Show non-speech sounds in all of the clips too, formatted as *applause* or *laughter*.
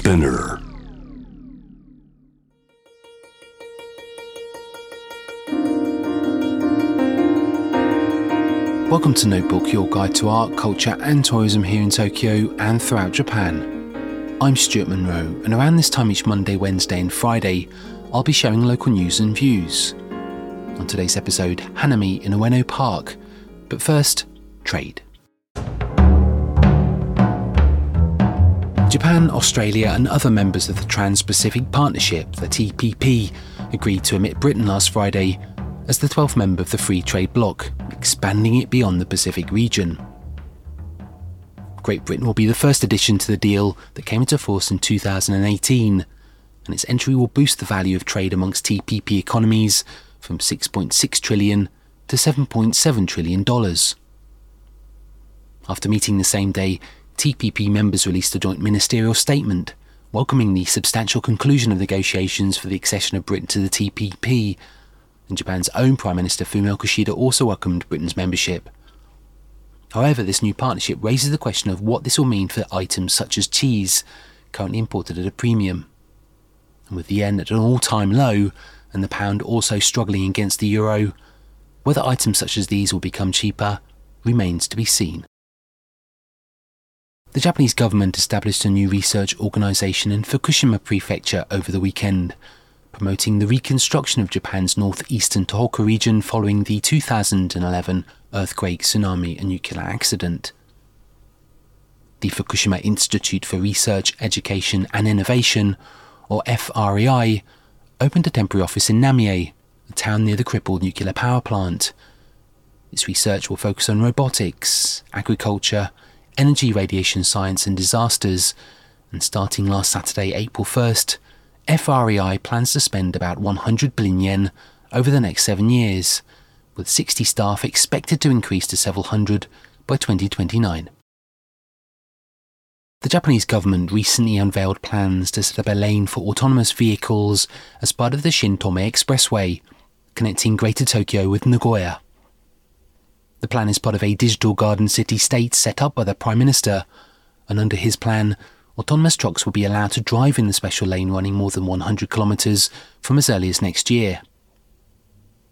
Spinner. Welcome to Notebook, your guide to art, culture, and tourism here in Tokyo and throughout Japan. I'm Stuart Monroe, and around this time each Monday, Wednesday, and Friday, I'll be sharing local news and views. On today's episode, Hanami in Ueno Park. But first, trade. Japan, Australia, and other members of the Trans Pacific Partnership, the TPP, agreed to admit Britain last Friday as the 12th member of the Free Trade Bloc, expanding it beyond the Pacific region. Great Britain will be the first addition to the deal that came into force in 2018, and its entry will boost the value of trade amongst TPP economies from 6.6 trillion to 7.7 trillion dollars. After meeting the same day, TPP members released a joint ministerial statement welcoming the substantial conclusion of negotiations for the accession of Britain to the TPP and Japan's own Prime Minister Fumio Kishida also welcomed Britain's membership. However, this new partnership raises the question of what this will mean for items such as cheese, currently imported at a premium. And with the yen at an all time low and the pound also struggling against the euro, whether items such as these will become cheaper remains to be seen. The Japanese government established a new research organisation in Fukushima Prefecture over the weekend promoting the reconstruction of Japan's northeastern Tohoku region following the 2011 earthquake, tsunami, and nuclear accident. The Fukushima Institute for Research, Education and Innovation, or FREI, opened a temporary office in Namie, a town near the crippled nuclear power plant. Its research will focus on robotics, agriculture, energy radiation science, and disasters. And starting last Saturday, April 1st, FREI plans to spend about 100 billion yen over the next seven years, with 60 staff expected to increase to several hundred by 2029. The Japanese government recently unveiled plans to set up a lane for autonomous vehicles as part of the Shin-Tomei Expressway, connecting Greater Tokyo with Nagoya. The plan is part of a digital garden city state set up by the Prime Minister, and under his plan, autonomous trucks will be allowed to drive in the special lane running more than 100 kilometres from as early as next year.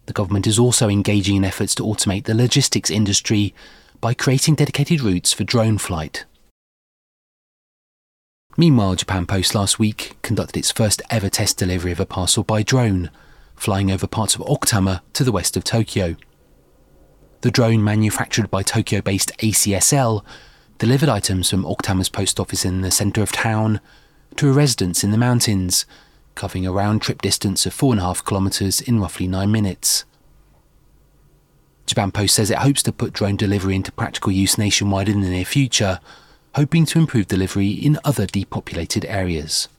The government is also engaging in efforts to automate the logistics industry by creating dedicated routes for drone flight. Meanwhile, Japan Post last week conducted its first ever test delivery of a parcel by drone, flying over parts of Okutama to the west of Tokyo. The drone, manufactured by Tokyo based ACSL, delivered items from Okutama's post office in the centre of town to a residence in the mountains, covering a round trip distance of four and a half kilometres in roughly nine minutes. Japan Post says it hopes to put drone delivery into practical use nationwide in the near future, hoping to improve delivery in other depopulated areas.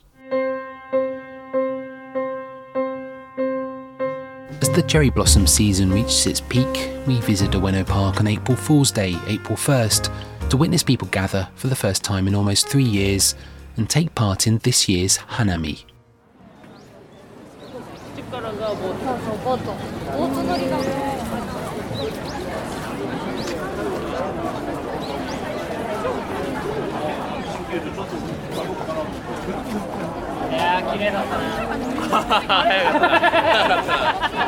As the cherry blossom season reaches its peak, we visit Ueno Park on April Fool's Day, April 1st, to witness people gather for the first time in almost three years and take part in this year's Hanami. *laughs* *laughs*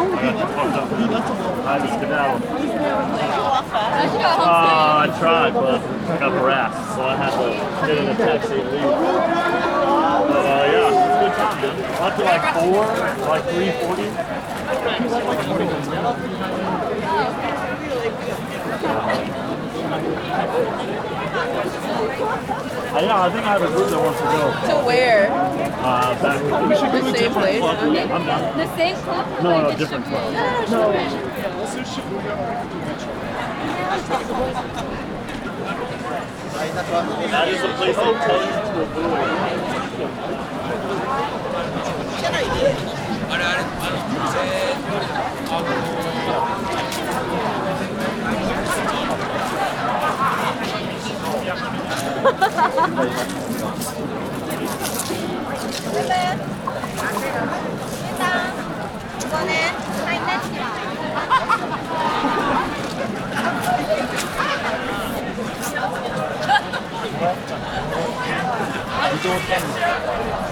I just skedaddled. Uh, I tried, but I got harassed, so I had to get in a taxi and leave. But, uh, yeah, it's a good time, man. Up to like four, like three forty. I, yeah, I think I have a group that wants to go. To where? Uh, back. The same place? Okay. I'm done. The same club? No, like no, the different Shibuya? club. That is the place they tell you to avoid. 無条件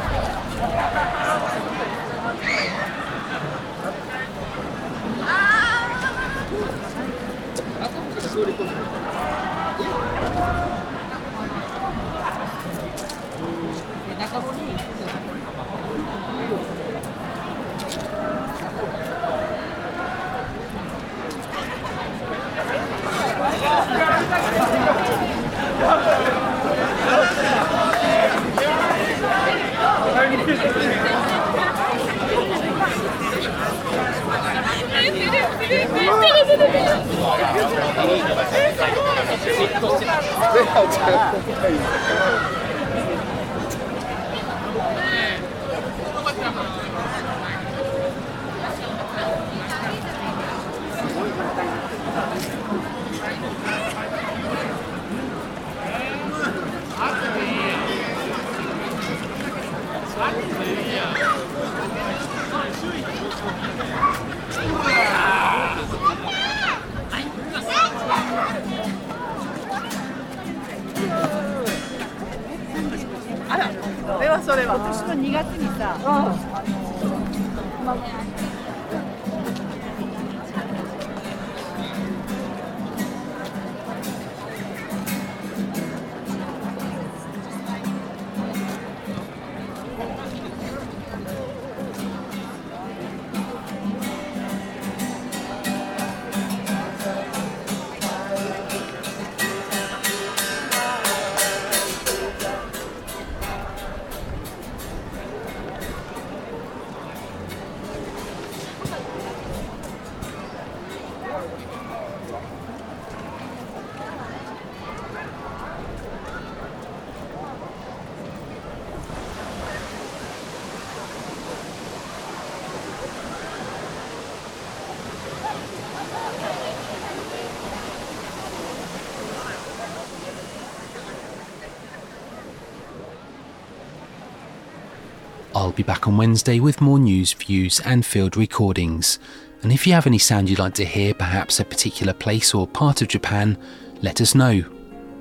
I'll be back on Wednesday with more news, views, and field recordings. And if you have any sound you'd like to hear, perhaps a particular place or part of Japan, let us know.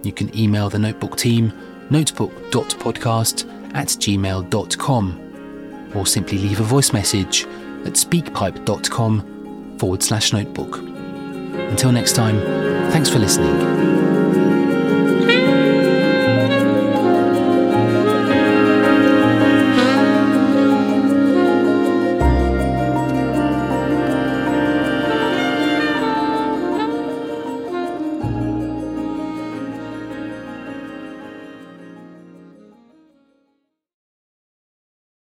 You can email the Notebook team notebook.podcast at gmail.com or simply leave a voice message at speakpipe.com forward slash notebook. Until next time, thanks for listening.